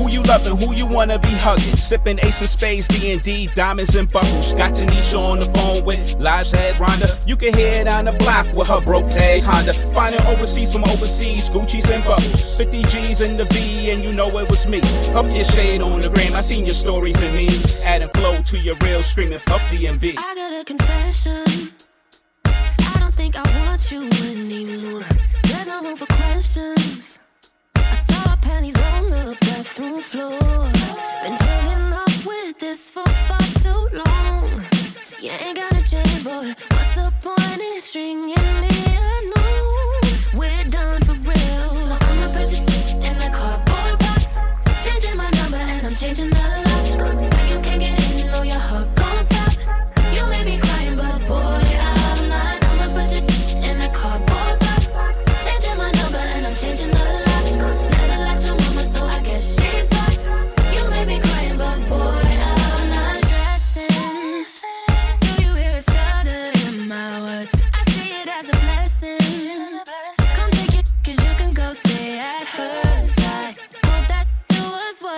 Who you loving, who you wanna be hugging. Sipping ace of spades, D&D, diamonds and buckles. Got Tanisha on the phone with Live's head Rhonda. You can hear it on the block with her broke tag Honda. Finding overseas from overseas, Gucci's and bubbles. 50 G's in the V, and you know it was me. Up your shade on the gram, I seen your stories and memes. Adding flow to your real, screaming, fuck DMB. I got a confession. I don't think I want you bathroom floor. Been putting up with this for far too long. You ain't gotta change, boy. What's the point in stringing me along? We're done for real. So I'ma put you in the cardboard box. Changing my number and I'm changing the locks. Now you can't get in, know your heart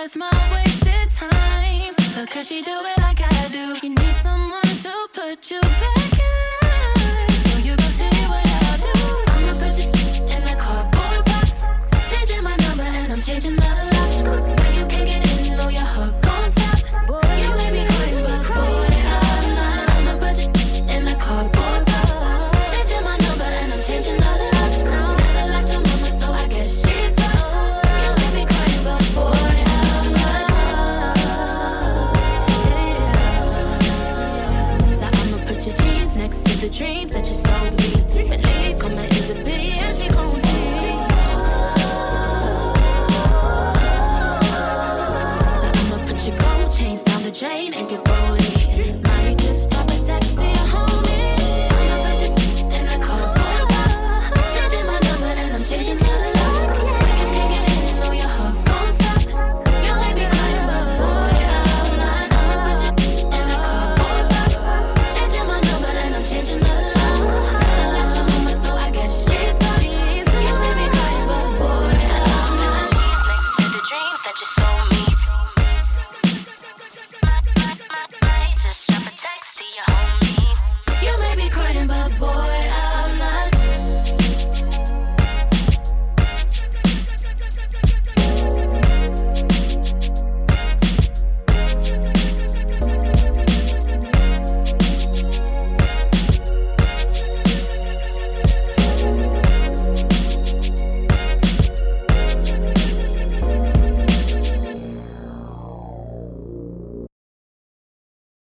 worth my wasted time. Because she do it like I do. You need someone to put you back chain and get rolling. Might just drop a text to your homie. I'm a budget, then I call up my boss. Changing my number and I'm changing to the love. When you can't get in, know your heart won't stop. You might be lying, but boy, I'm lying. I'm a budget, then I call up my boss. Changing my number and I'm changing the love. And I let your mama, so I guess she's got You may be crying, but boy, I'm lying. Please, to the dreams that you